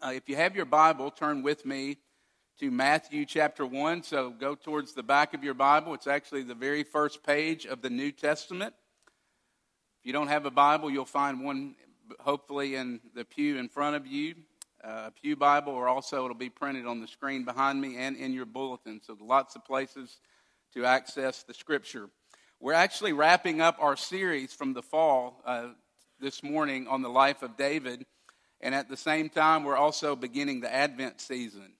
Uh, if you have your Bible, turn with me to Matthew chapter 1. So go towards the back of your Bible. It's actually the very first page of the New Testament. If you don't have a Bible, you'll find one hopefully in the pew in front of you, uh, Pew Bible, or also it'll be printed on the screen behind me and in your bulletin. So lots of places to access the Scripture. We're actually wrapping up our series from the fall uh, this morning on the life of David. And at the same time, we're also beginning the Advent season.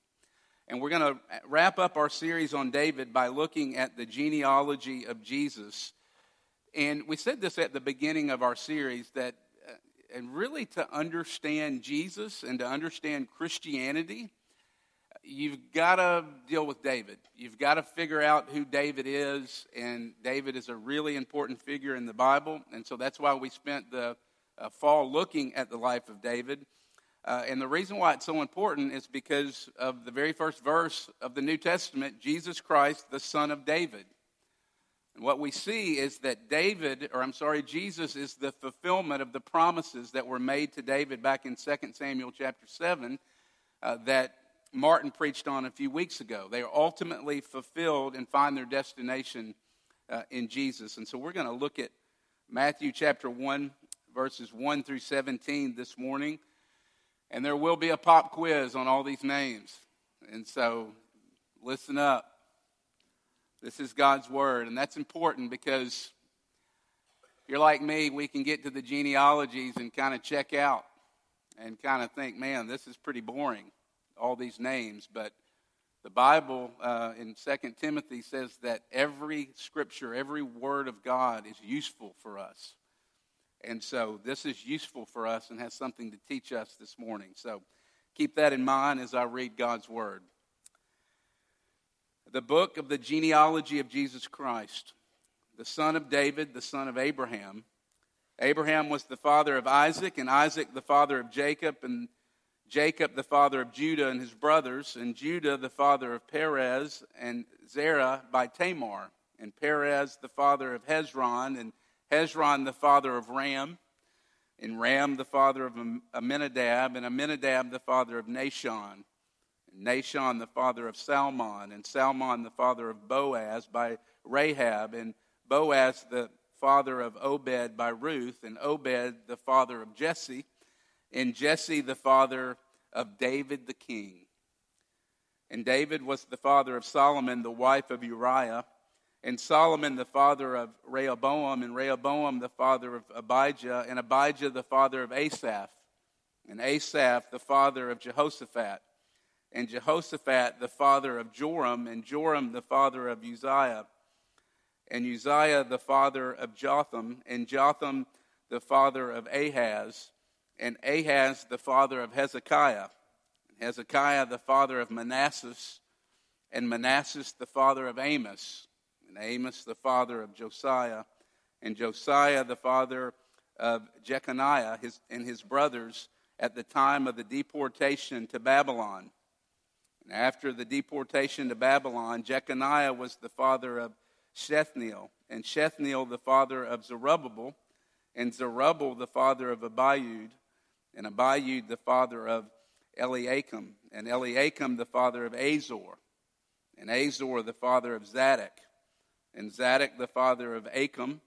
And we're going to wrap up our series on David by looking at the genealogy of Jesus. And we said this at the beginning of our series that, uh, and really to understand Jesus and to understand Christianity, you've got to deal with David. You've got to figure out who David is. And David is a really important figure in the Bible. And so that's why we spent the uh, fall looking at the life of David. Uh, and the reason why it's so important is because of the very first verse of the New Testament Jesus Christ, the Son of David. And what we see is that David, or I'm sorry, Jesus is the fulfillment of the promises that were made to David back in 2 Samuel chapter 7 uh, that Martin preached on a few weeks ago. They are ultimately fulfilled and find their destination uh, in Jesus. And so we're going to look at Matthew chapter 1, verses 1 through 17 this morning. And there will be a pop quiz on all these names. And so listen up. This is God's word. And that's important because you're like me, we can get to the genealogies and kind of check out and kind of think, man, this is pretty boring, all these names. But the Bible uh, in 2 Timothy says that every scripture, every word of God is useful for us. And so this is useful for us and has something to teach us this morning. So keep that in mind as I read God's Word. The book of the genealogy of Jesus Christ, the son of David, the son of Abraham. Abraham was the father of Isaac, and Isaac the father of Jacob, and Jacob the father of Judah and his brothers, and Judah the father of Perez and Zerah by Tamar, and Perez the father of Hezron, and Hezron the father of Ram, and Ram the father of Amminadab, and Amminadab the father of Nahshon, and Nahshon the father of Salmon, and Salmon the father of Boaz by Rahab, and Boaz the father of Obed by Ruth, and Obed the father of Jesse, and Jesse the father of David the king. And David was the father of Solomon, the wife of Uriah and Solomon the father of Rehoboam, and Rehoboam the father of Abijah, and Abijah the father of Asaph, and Asaph the father of Jehoshaphat, and Jehoshaphat the father of Joram, and Joram the father of Uzziah, and Uzziah the father of Jotham, and Jotham the father of Ahaz, and Ahaz the father of Hezekiah, and Hezekiah the father of Manasseh, and Manasseh the father of Amos and Amos the father of Josiah, and Josiah the father of Jeconiah his, and his brothers at the time of the deportation to Babylon. And after the deportation to Babylon, Jeconiah was the father of Shealtiel, and Shealtiel the father of Zerubbabel, and Zerubbabel the father of Abiud, and Abiud the father of Eliakim, and Eliakim the father of Azor, and Azor the father of Zadok, and Zadok the father of Achim,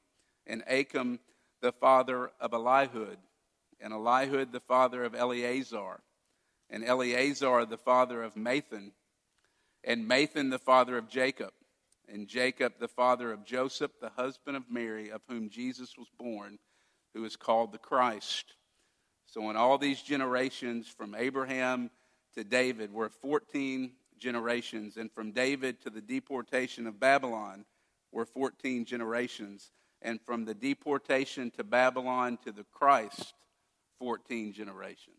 and Achim the father of Eliud, and Eliud the father of Eleazar, and Eleazar the father of Matthan, and Matthan the father of Jacob, and Jacob the father of Joseph, the husband of Mary, of whom Jesus was born, who is called the Christ. So, in all these generations, from Abraham to David, were 14 generations, and from David to the deportation of Babylon, were 14 generations. And from the deportation to Babylon to the Christ, 14 generations.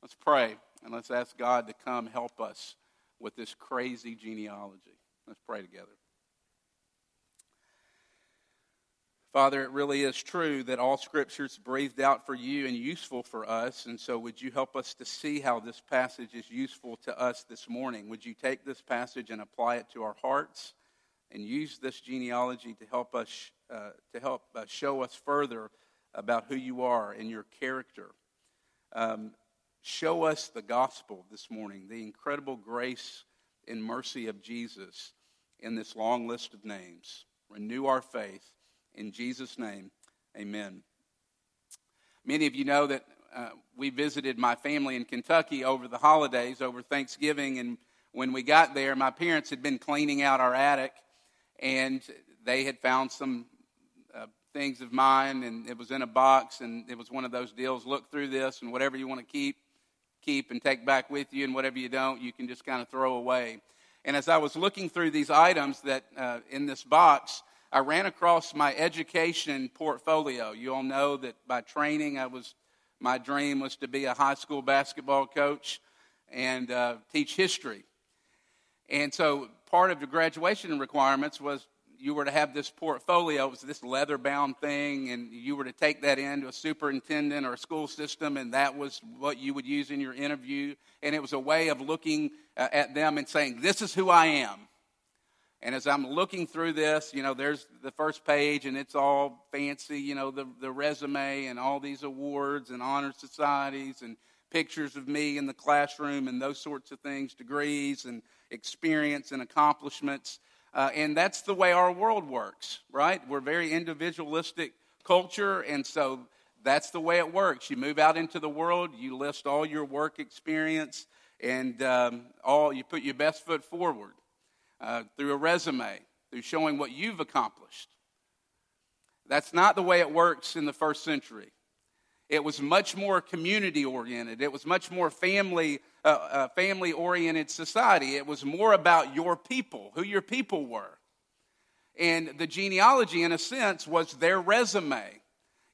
Let's pray and let's ask God to come help us with this crazy genealogy. Let's pray together. Father, it really is true that all Scripture is breathed out for you and useful for us. And so, would you help us to see how this passage is useful to us this morning? Would you take this passage and apply it to our hearts? And use this genealogy to help us uh, to help uh, show us further about who you are and your character. Um, show us the gospel this morning, the incredible grace and mercy of Jesus in this long list of names. Renew our faith. In Jesus' name, amen. Many of you know that uh, we visited my family in Kentucky over the holidays, over Thanksgiving, and when we got there, my parents had been cleaning out our attic, and they had found some uh, things of mine, and it was in a box, and it was one of those deals. Look through this, and whatever you want to keep, keep and take back with you, and whatever you don't, you can just kind of throw away. And as I was looking through these items that uh, in this box, I ran across my education portfolio. You all know that by training, I was my dream was to be a high school basketball coach and uh, teach history. And so part of the graduation requirements was you were to have this portfolio. It was this leather bound thing, and you were to take that into a superintendent or a school system, and that was what you would use in your interview. And it was a way of looking uh, at them and saying, This is who I am. And as I'm looking through this, you know, there's the first page, and it's all fancy, you know, the, the resume and all these awards and honor societies and pictures of me in the classroom and those sorts of things, degrees and experience and accomplishments. Uh, and that's the way our world works, right? We're very individualistic culture, and so that's the way it works. You move out into the world, you list all your work experience, and um, all you put your best foot forward uh, through a resume, through showing what you've accomplished. That's not the way it works in the first century. It was much more community oriented. It was much more family uh, family oriented society. It was more about your people, who your people were. And the genealogy, in a sense, was their resume.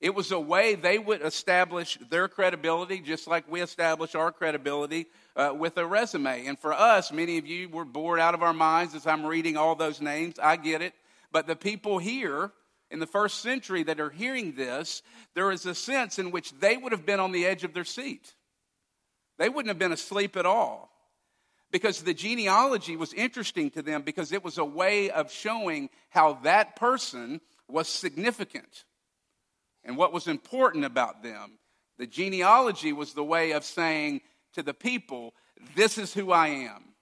It was a way they would establish their credibility, just like we establish our credibility uh, with a resume. And for us, many of you were bored out of our minds as I'm reading all those names. I get it. But the people here in the first century that are hearing this, there is a sense in which they would have been on the edge of their seat. They wouldn't have been asleep at all. Because the genealogy was interesting to them because it was a way of showing how that person was significant and what was important about them. The genealogy was the way of saying to the people, This is who I am.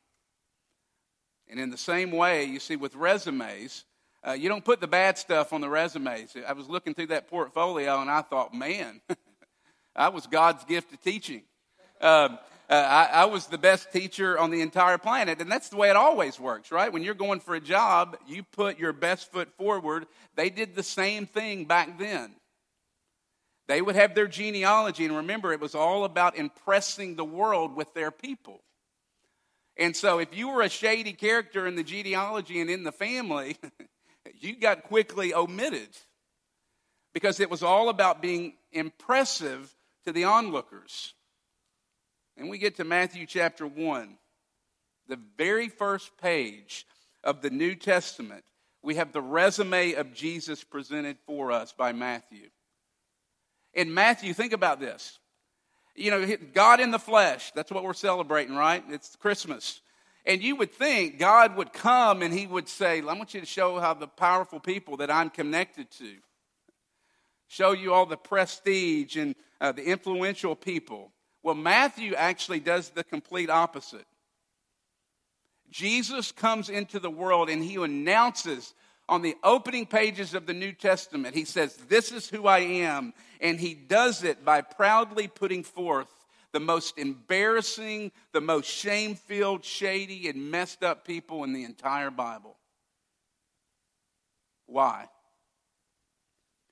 And in the same way, you see, with resumes, uh, you don't put the bad stuff on the resumes. I was looking through that portfolio and I thought, man, I was God's gift to teaching. Um, uh, I, I, was the best teacher on the entire planet. And that's the way it always works, right? When you're going for a job, you put your best foot forward. They did the same thing back then. They would have their genealogy, and remember, it was all about impressing the world with their people. And so, if you were a shady character in the genealogy and in the family, you got quickly omitted because it was all about being impressive to the onlookers. And we get to Matthew chapter 1, the very first page of the New Testament. We have the resume of Jesus presented for us by Matthew in Matthew, think about this. You know, God in the flesh, that's what we're celebrating, right? It's Christmas. And you would think God would come and he would say, I want you to show how the powerful people that I'm connected to, show you all the prestige and uh, the influential people. Well, Matthew actually does the complete opposite. Jesus comes into the world and he announces on the opening pages of the New Testament, he says, This is who I am. And he does it by proudly putting forth the most embarrassing, the most shame filled, shady, and messed up people in the entire Bible. Why?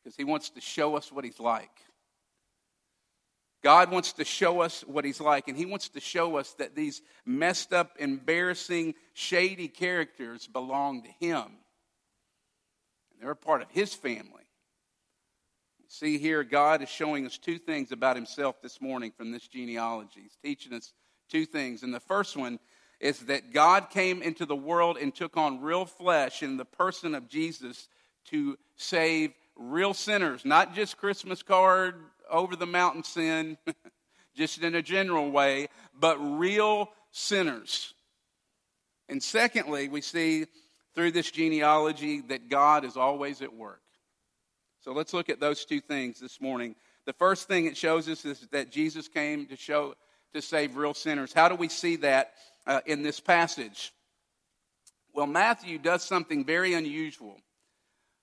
Because he wants to show us what he's like. God wants to show us what he's like, and he wants to show us that these messed up, embarrassing, shady characters belong to him. They're a part of his family. See here, God is showing us two things about himself this morning from this genealogy. He's teaching us two things. And the first one is that God came into the world and took on real flesh in the person of Jesus to save real sinners, not just Christmas card, over the mountain sin, just in a general way, but real sinners. And secondly, we see through this genealogy that God is always at work. So let's look at those two things this morning. The first thing it shows us is that Jesus came to show to save real sinners. How do we see that uh, in this passage? Well, Matthew does something very unusual.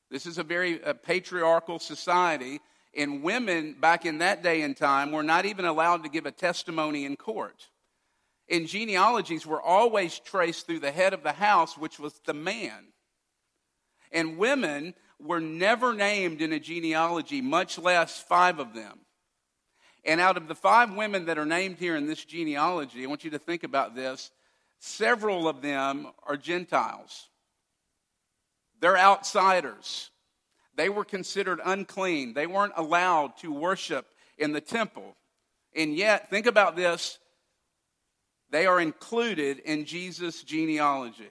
This is a very uh, patriarchal society, and women back in that day and time were not even allowed to give a testimony in court. And genealogies were always traced through the head of the house, which was the man. And women were never named in a genealogy, much less five of them. And out of the five women that are named here in this genealogy, I want you to think about this. Several of them are Gentiles. They're outsiders. They were considered unclean. They weren't allowed to worship in the temple. And yet, think about this they are included in Jesus' genealogy.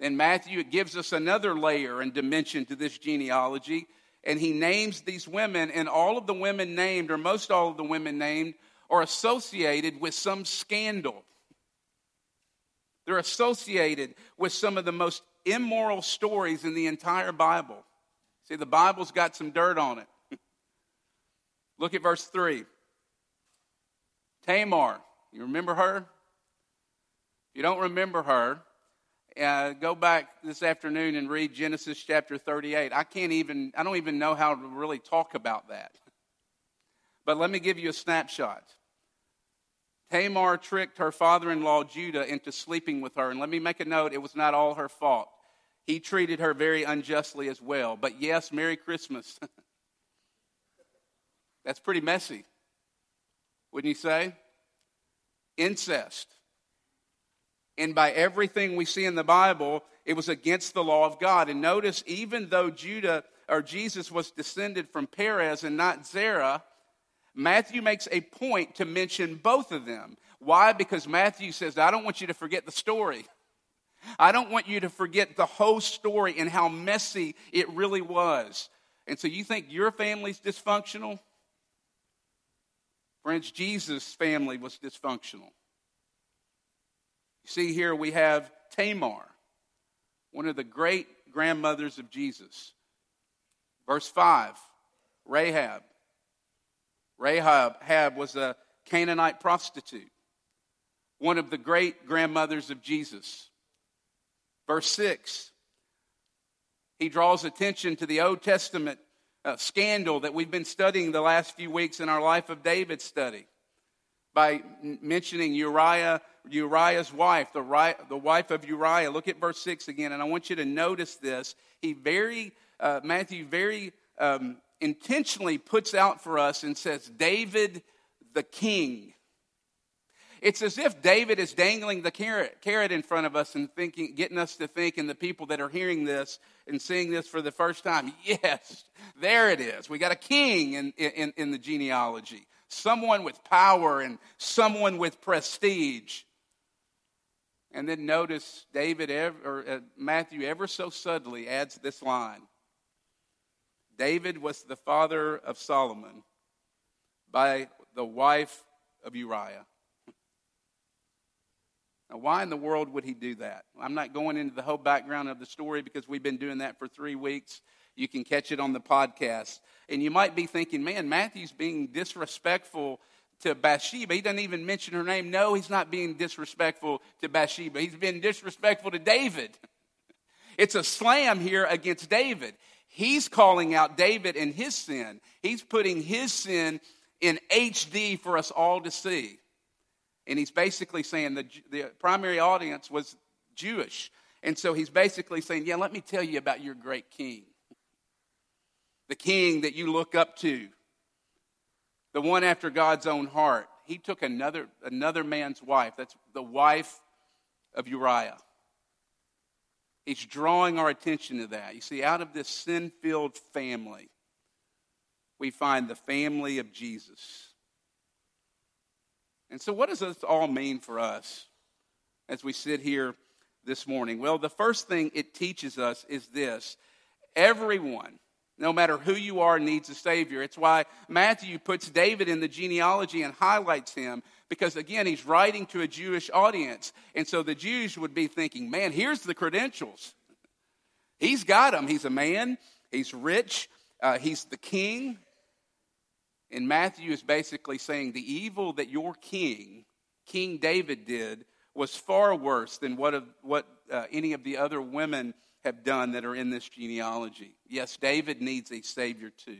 In Matthew, it gives us another layer and dimension to this genealogy and he names these women, and all of the women named, or most all of the women named, are associated with some scandal. They're associated with some of the most immoral stories in the entire Bible. See, the Bible's got some dirt on it. Look at verse 3. Tamar, you remember her? If you don't remember her, uh, go back this afternoon and read Genesis chapter 38. I can't even, I don't even know how to really talk about that. But let me give you a snapshot. Tamar tricked her father in law Judah into sleeping with her. And let me make a note it was not all her fault. He treated her very unjustly as well. But yes, Merry Christmas. That's pretty messy, wouldn't you say? Incest. And by everything we see in the Bible, it was against the law of God. And notice, even though Judah or Jesus was descended from Perez and not Zerah, Matthew makes a point to mention both of them. Why? Because Matthew says, I don't want you to forget the story. I don't want you to forget the whole story and how messy it really was. And so you think your family's dysfunctional? Friends, Jesus' family was dysfunctional. You see, here we have Tamar, one of the great grandmothers of Jesus. Verse 5 Rahab. Rahab Hab was a Canaanite prostitute, one of the great grandmothers of Jesus. Verse 6 he draws attention to the Old Testament uh, scandal that we've been studying the last few weeks in our Life of David study by mentioning Uriah, Uriah's wife, the, the wife of Uriah. Look at verse 6 again, and I want you to notice this. He very, uh, Matthew very um, intentionally puts out for us and says, David the king. It's as if David is dangling the carrot, carrot in front of us and thinking, getting us to think, and the people that are hearing this and seeing this for the first time, yes, there it is. We got a king in, in, in the genealogy someone with power and someone with prestige. And then notice David or uh, Matthew ever so subtly adds this line. David was the father of Solomon by the wife of Uriah. Now, why in the world would he do that? I'm not going into the whole background of the story because we've been doing that for three weeks. You can catch it on the podcast. And you might be thinking, man, Matthew's being disrespectful to Bathsheba. He doesn't even mention her name. No, he's not being disrespectful to Bathsheba. He's been disrespectful to David. It's a slam here against David. He's calling out David and his sin. He's putting his sin in HD for us all to see. And he's basically saying the, the primary audience was Jewish. And so he's basically saying, Yeah, let me tell you about your great king the king that you look up to, the one after God's own heart. He took another, another man's wife. That's the wife of Uriah. He's drawing our attention to that. You see, out of this sin filled family, we find the family of Jesus. And so, what does this all mean for us as we sit here this morning? Well, the first thing it teaches us is this everyone, no matter who you are, needs a Savior. It's why Matthew puts David in the genealogy and highlights him because, again, he's writing to a Jewish audience. And so the Jews would be thinking, man, here's the credentials. He's got them. He's a man, he's rich, uh, he's the king. And Matthew is basically saying the evil that your king, King David, did was far worse than what, of, what uh, any of the other women have done that are in this genealogy. Yes, David needs a Savior too.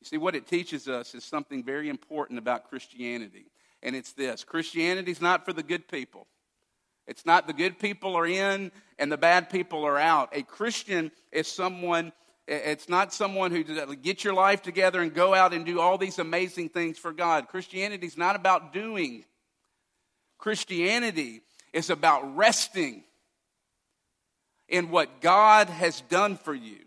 You see, what it teaches us is something very important about Christianity, and it's this Christianity is not for the good people. It's not the good people are in and the bad people are out. A Christian is someone, it's not someone who get your life together and go out and do all these amazing things for God. Christianity is not about doing, Christianity is about resting in what God has done for you.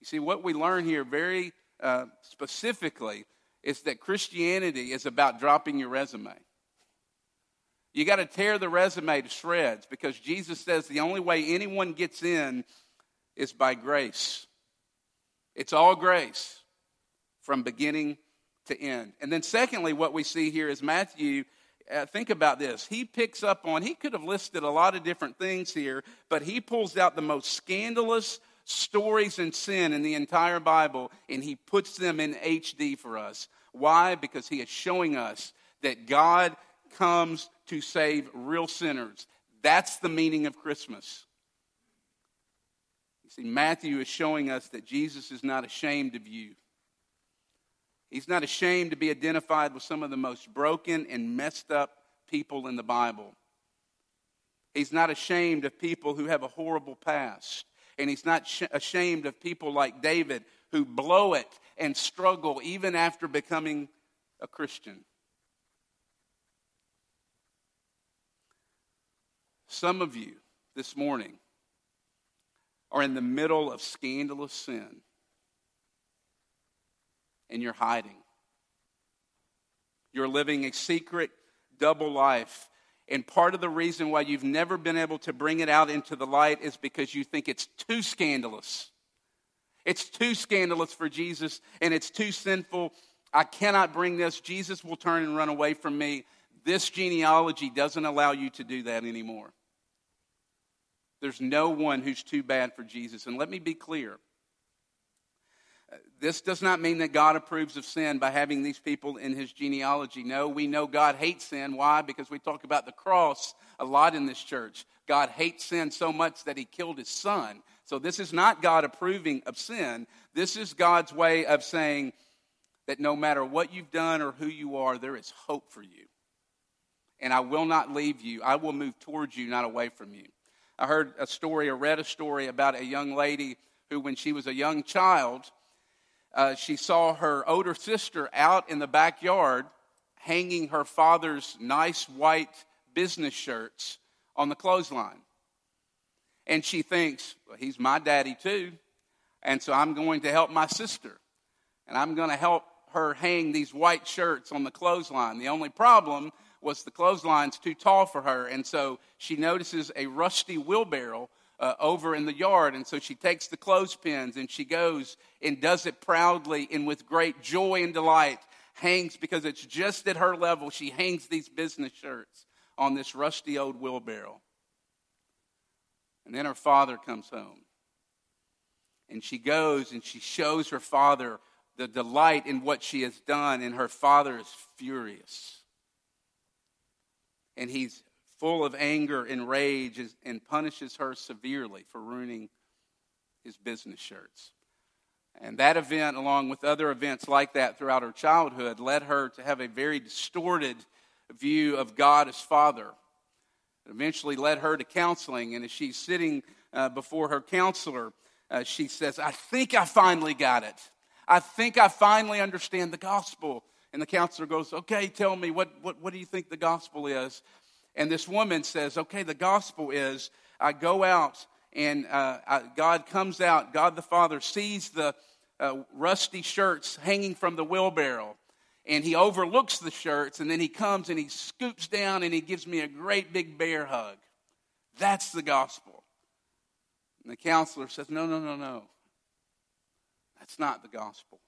You see, what we learn here very uh, specifically is that Christianity is about dropping your resume. You got to tear the resume to shreds because Jesus says the only way anyone gets in is by grace. It's all grace from beginning to end. And then, secondly, what we see here is Matthew. Uh, think about this. He picks up on, he could have listed a lot of different things here, but he pulls out the most scandalous stories and sin in the entire Bible and he puts them in HD for us. Why? Because he is showing us that God comes to save real sinners. That's the meaning of Christmas. See, Matthew is showing us that Jesus is not ashamed of you. He's not ashamed to be identified with some of the most broken and messed up people in the Bible. He's not ashamed of people who have a horrible past. And he's not sh- ashamed of people like David who blow it and struggle even after becoming a Christian. Some of you this morning are in the middle of scandalous sin and you're hiding. You're living a secret double life. And part of the reason why you've never been able to bring it out into the light is because you think it's too scandalous. It's too scandalous for Jesus and it's too sinful. I cannot bring this. Jesus will turn and run away from me. This genealogy doesn't allow you to do that anymore. There's no one who's too bad for Jesus. And let me be clear this does not mean that God approves of sin by having these people in his genealogy. No, we know God hates sin. Why? Because we talk about the cross a lot in this church. God hates sin so much that he killed his son. So this is not God approving of sin. This is God's way of saying that no matter what you've done or who you are, there is hope for you. And I will not leave you. I will move towards you, not away from you. I heard a story or read a story about a young lady who, when she was a young child, uh, she saw her older sister out in the backyard hanging her father's nice white business shirts on the clothesline. And she thinks, well, he's my daddy too. And so I'm going to help my sister. And I'm going to help her hang these white shirts on the clothesline. The only problem was the clothesline's too tall for her. And so she notices a rusty wheelbarrow uh, over in the yard. And so she takes the clothespins and she goes and does it proudly and with great joy and delight. Hangs, because it's just at her level, she hangs these business shirts on this rusty old wheelbarrow. And then her father comes home. And she goes and she shows her father the delight in what she has done, and her father is furious and he's full of anger and rage and punishes her severely for ruining his business shirts. And that event, along with other events like that throughout her childhood, led her to have a very distorted view of God as Father. It eventually led her to counseling, and as she's sitting uh, before her counselor, uh, she says, I think I finally got it. I think I finally understand the gospel. And the counselor goes, Okay, tell me, what, what, what do you think the gospel is? And this woman says, Okay, the gospel is I go out and uh, I, God comes out, God the Father sees the uh, rusty shirts hanging from the wheelbarrow. And he overlooks the shirts, and then he comes and he scoops down and he gives me a great big bear hug. That's the gospel. And the counselor says, No, no, no, no. That's not the gospel.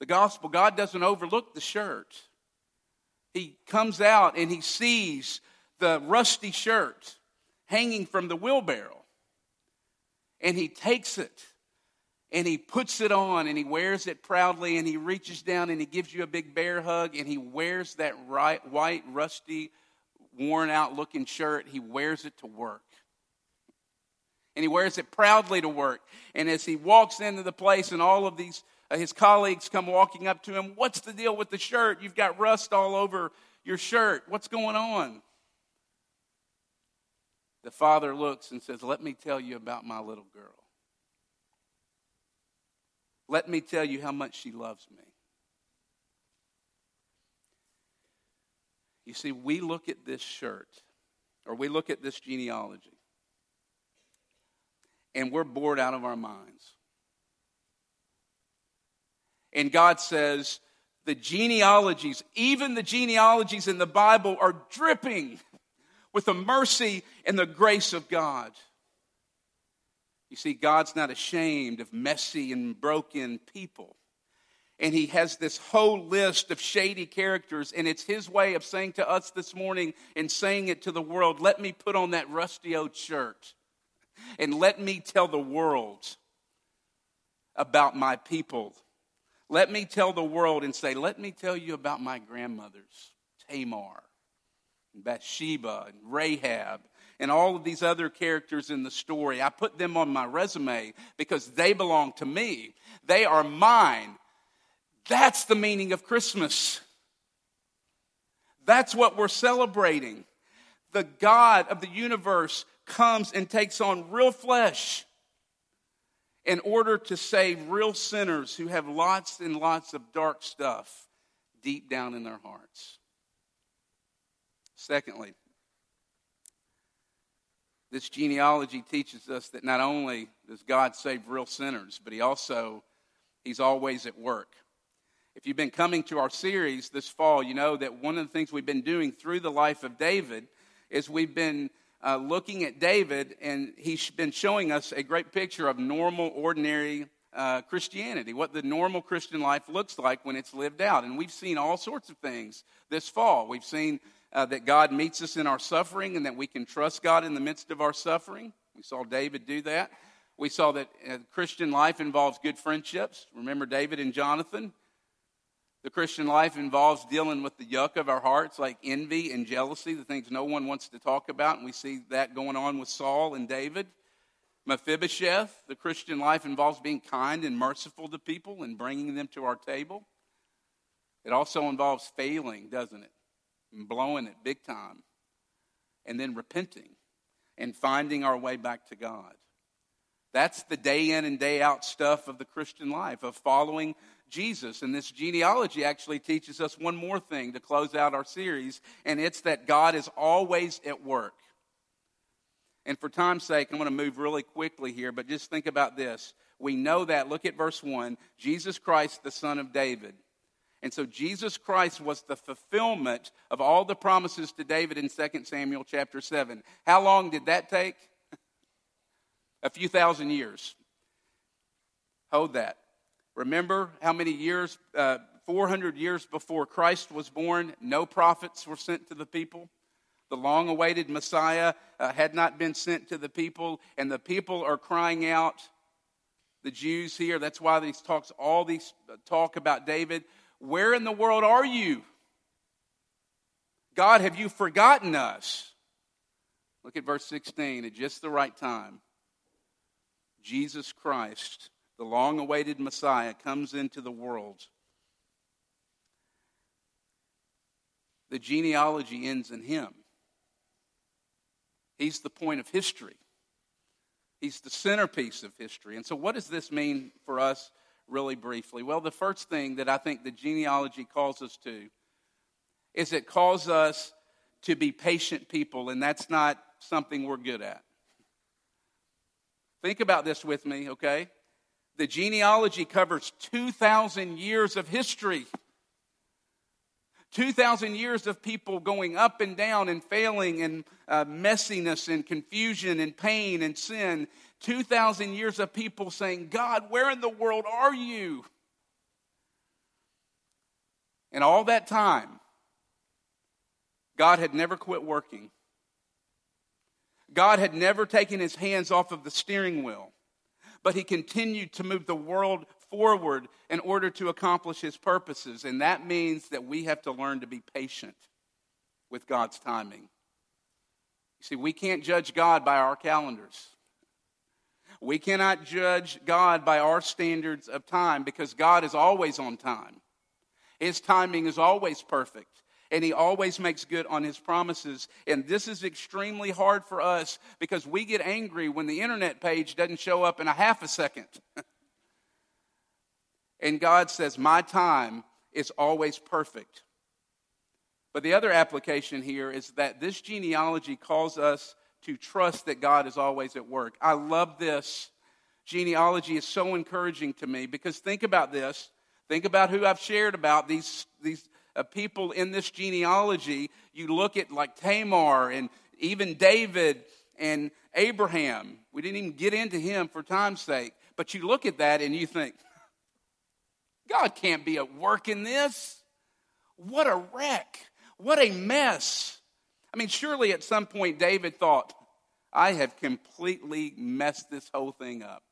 The gospel, God doesn't overlook the shirt. He comes out and he sees the rusty shirt hanging from the wheelbarrow. And he takes it and he puts it on and he wears it proudly and he reaches down and he gives you a big bear hug and he wears that right, white, rusty, worn out looking shirt. He wears it to work. And he wears it proudly to work. And as he walks into the place and all of these, uh, his colleagues come walking up to him, What's the deal with the shirt? You've got rust all over your shirt. What's going on? The father looks and says, Let me tell you about my little girl. Let me tell you how much she loves me. You see, we look at this shirt, or we look at this genealogy, and we're bored out of our minds. And God says, the genealogies, even the genealogies in the Bible, are dripping with the mercy and the grace of God. You see, God's not ashamed of messy and broken people. And He has this whole list of shady characters, and it's His way of saying to us this morning and saying it to the world let me put on that rusty old shirt and let me tell the world about my people. Let me tell the world and say, let me tell you about my grandmothers, Tamar, and Bathsheba, and Rahab, and all of these other characters in the story. I put them on my resume because they belong to me. They are mine. That's the meaning of Christmas. That's what we're celebrating. The God of the universe comes and takes on real flesh in order to save real sinners who have lots and lots of dark stuff deep down in their hearts. Secondly, this genealogy teaches us that not only does God save real sinners, but he also he's always at work. If you've been coming to our series this fall, you know that one of the things we've been doing through the life of David is we've been uh, looking at David, and he's been showing us a great picture of normal, ordinary uh, Christianity, what the normal Christian life looks like when it's lived out. And we've seen all sorts of things this fall. We've seen uh, that God meets us in our suffering and that we can trust God in the midst of our suffering. We saw David do that. We saw that uh, Christian life involves good friendships. Remember David and Jonathan? The Christian life involves dealing with the yuck of our hearts, like envy and jealousy, the things no one wants to talk about. And we see that going on with Saul and David. Mephibosheth, the Christian life involves being kind and merciful to people and bringing them to our table. It also involves failing, doesn't it? And blowing it big time. And then repenting and finding our way back to God. That's the day in and day out stuff of the Christian life, of following Jesus. And this genealogy actually teaches us one more thing to close out our series, and it's that God is always at work. And for time's sake, I'm going to move really quickly here, but just think about this. We know that. Look at verse 1 Jesus Christ, the Son of David. And so Jesus Christ was the fulfillment of all the promises to David in 2 Samuel chapter 7. How long did that take? A few thousand years. Hold that. Remember how many years, uh, 400 years before Christ was born, no prophets were sent to the people? The long awaited Messiah uh, had not been sent to the people, and the people are crying out. The Jews here, that's why these talks, all these uh, talk about David. Where in the world are you? God, have you forgotten us? Look at verse 16. At just the right time, Jesus Christ the long awaited Messiah, comes into the world. The genealogy ends in him. He's the point of history. He's the centerpiece of history. And so, what does this mean for us, really briefly? Well, the first thing that I think the genealogy calls us to is it calls us to be patient people, and that's not something we're good at. Think about this with me, okay? The genealogy covers 2,000 years of history. 2,000 years of people going up and down and failing and uh, messiness and confusion and pain and sin. 2,000 years of people saying, God, where in the world are you? And all that time, God had never quit working. God had never taken his hands off of the steering wheel. But he continued to move the world forward in order to accomplish his purposes. And that means that we have to learn to be patient with God's timing. You see, we can't judge God by our calendars. We cannot judge God by our standards of time because God is always on time. His timing is always perfect, and He always makes good on His promises. And this is extremely hard for us because we get angry when the internet page doesn't show up in a half a second. and God says, My time is always perfect. But the other application here is that this genealogy calls us to trust that God is always at work. I love this. Genealogy is so encouraging to me because think about this. Think about who I've shared about these, these uh, people in this genealogy. You look at like Tamar and even David and Abraham. We didn't even get into him for time's sake. But you look at that and you think, God can't be at work in this. What a wreck. What a mess. I mean, surely at some point David thought, I have completely messed this whole thing up.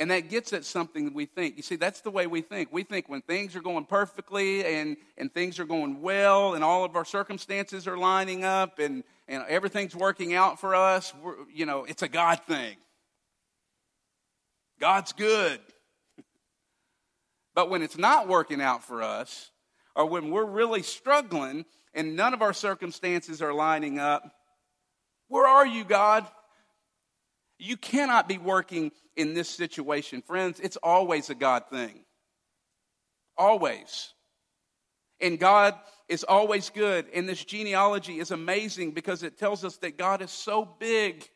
And that gets at something that we think. You see, that's the way we think. We think when things are going perfectly and, and things are going well and all of our circumstances are lining up and, and everything's working out for us, you know, it's a God thing. God's good. but when it's not working out for us, or when we're really struggling and none of our circumstances are lining up, where are you, God? You cannot be working in this situation. Friends, it's always a God thing. Always. And God is always good. And this genealogy is amazing because it tells us that God is so big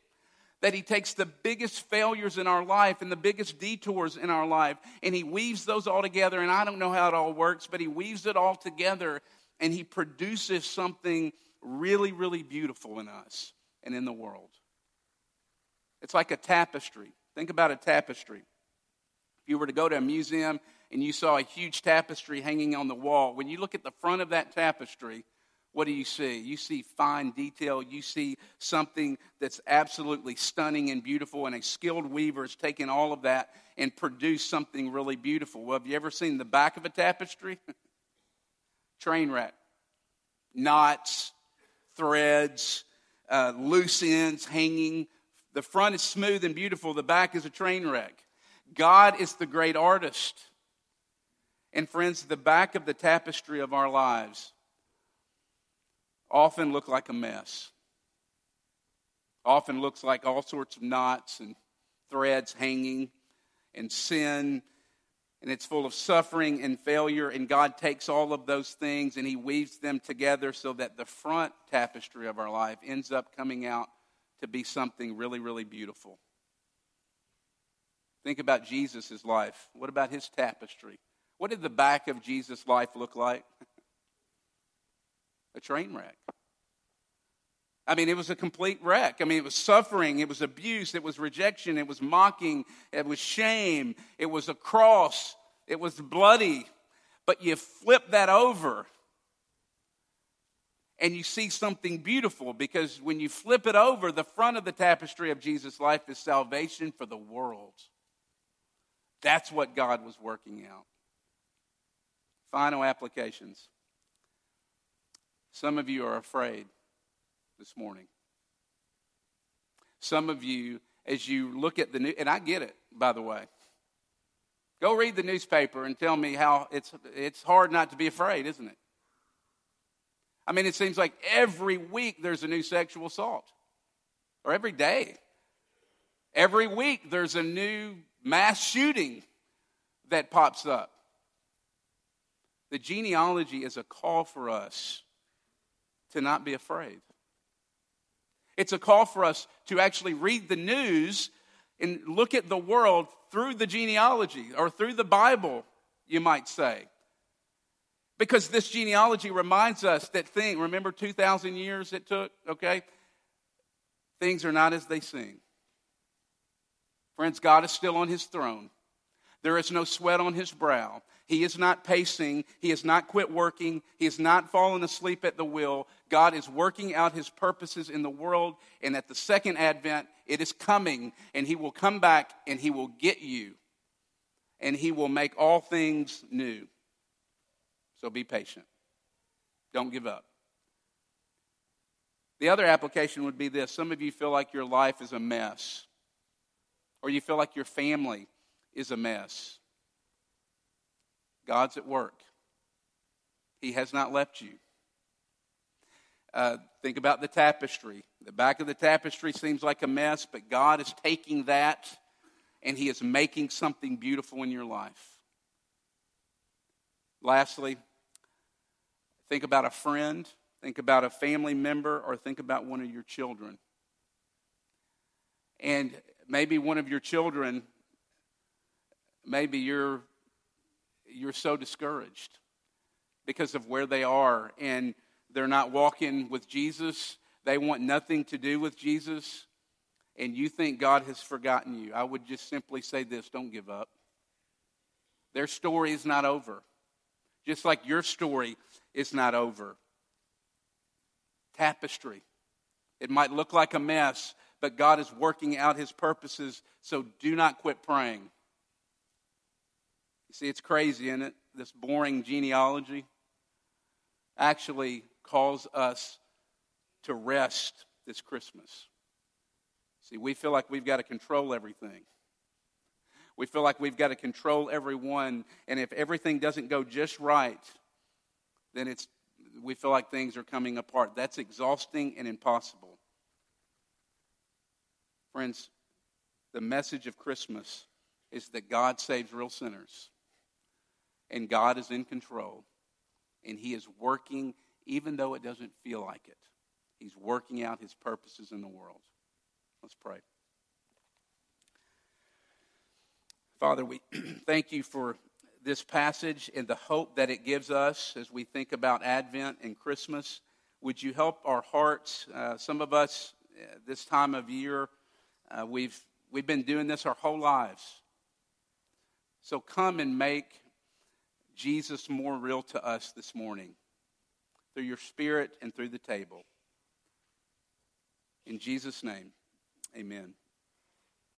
that He takes the biggest failures in our life and the biggest detours in our life and He weaves those all together. And I don't know how it all works, but He weaves it all together and He produces something really, really beautiful in us and in the world. It's like a tapestry. Think about a tapestry. If you were to go to a museum and you saw a huge tapestry hanging on the wall, when you look at the front of that tapestry, what do you see? You see fine detail. You see something that's absolutely stunning and beautiful, and a skilled weaver has taken all of that and produced something really beautiful. Well, have you ever seen the back of a tapestry? Train wreck. Knots, threads, uh, loose ends hanging the front is smooth and beautiful, the back is a train wreck. God is the great artist. And friends, the back of the tapestry of our lives often look like a mess. Often looks like all sorts of knots and threads hanging and sin and it's full of suffering and failure and God takes all of those things and he weaves them together so that the front tapestry of our life ends up coming out to be something really, really beautiful. Think about Jesus' life. What about his tapestry? What did the back of Jesus' life look like? a train wreck. I mean, it was a complete wreck. I mean, it was suffering, it was abuse, it was rejection, it was mocking, it was shame, it was a cross, it was bloody. But you flip that over and you see something beautiful because when you flip it over, the front of the tapestry of Jesus' life is salvation for the world. That's what God was working out. Final applications. Some of you are afraid this morning. Some of you, as you look at the news, and I get it, by the way. Go read the newspaper and tell me how it's, it's hard not to be afraid, isn't it? I mean, it seems like every week there's a new sexual assault, or every day. Every week there's a new mass shooting that pops up. The genealogy is a call for us to not be afraid. It's a call for us to actually read the news and look at the world through the genealogy or through the Bible, you might say. Because this genealogy reminds us that thing, remember 2,000 years it took, okay? Things are not as they seem. Friends, God is still on his throne. There is no sweat on his brow. He is not pacing. He has not quit working. He has not fallen asleep at the wheel. God is working out his purposes in the world. And at the second advent, it is coming. And he will come back and he will get you. And he will make all things new. So be patient. Don't give up. The other application would be this some of you feel like your life is a mess, or you feel like your family is a mess. God's at work, He has not left you. Uh, think about the tapestry. The back of the tapestry seems like a mess, but God is taking that and He is making something beautiful in your life. Lastly, think about a friend, think about a family member, or think about one of your children. And maybe one of your children, maybe you're you're so discouraged because of where they are and they're not walking with Jesus. They want nothing to do with Jesus. And you think God has forgotten you. I would just simply say this don't give up. Their story is not over, just like your story is not over. Tapestry. It might look like a mess, but God is working out his purposes, so do not quit praying. You see, it's crazy, isn't it? This boring genealogy actually calls us to rest this Christmas. See, we feel like we've got to control everything. We feel like we've got to control everyone, and if everything doesn't go just right, then it's we feel like things are coming apart. That's exhausting and impossible. Friends, the message of Christmas is that God saves real sinners and God is in control. And He is working, even though it doesn't feel like it. He's working out His purposes in the world. Let's pray. Father, we thank you for this passage and the hope that it gives us as we think about Advent and Christmas. Would you help our hearts? Uh, some of us, uh, this time of year, uh, we've, we've been doing this our whole lives. So come and make Jesus more real to us this morning through your spirit and through the table. In Jesus' name, amen.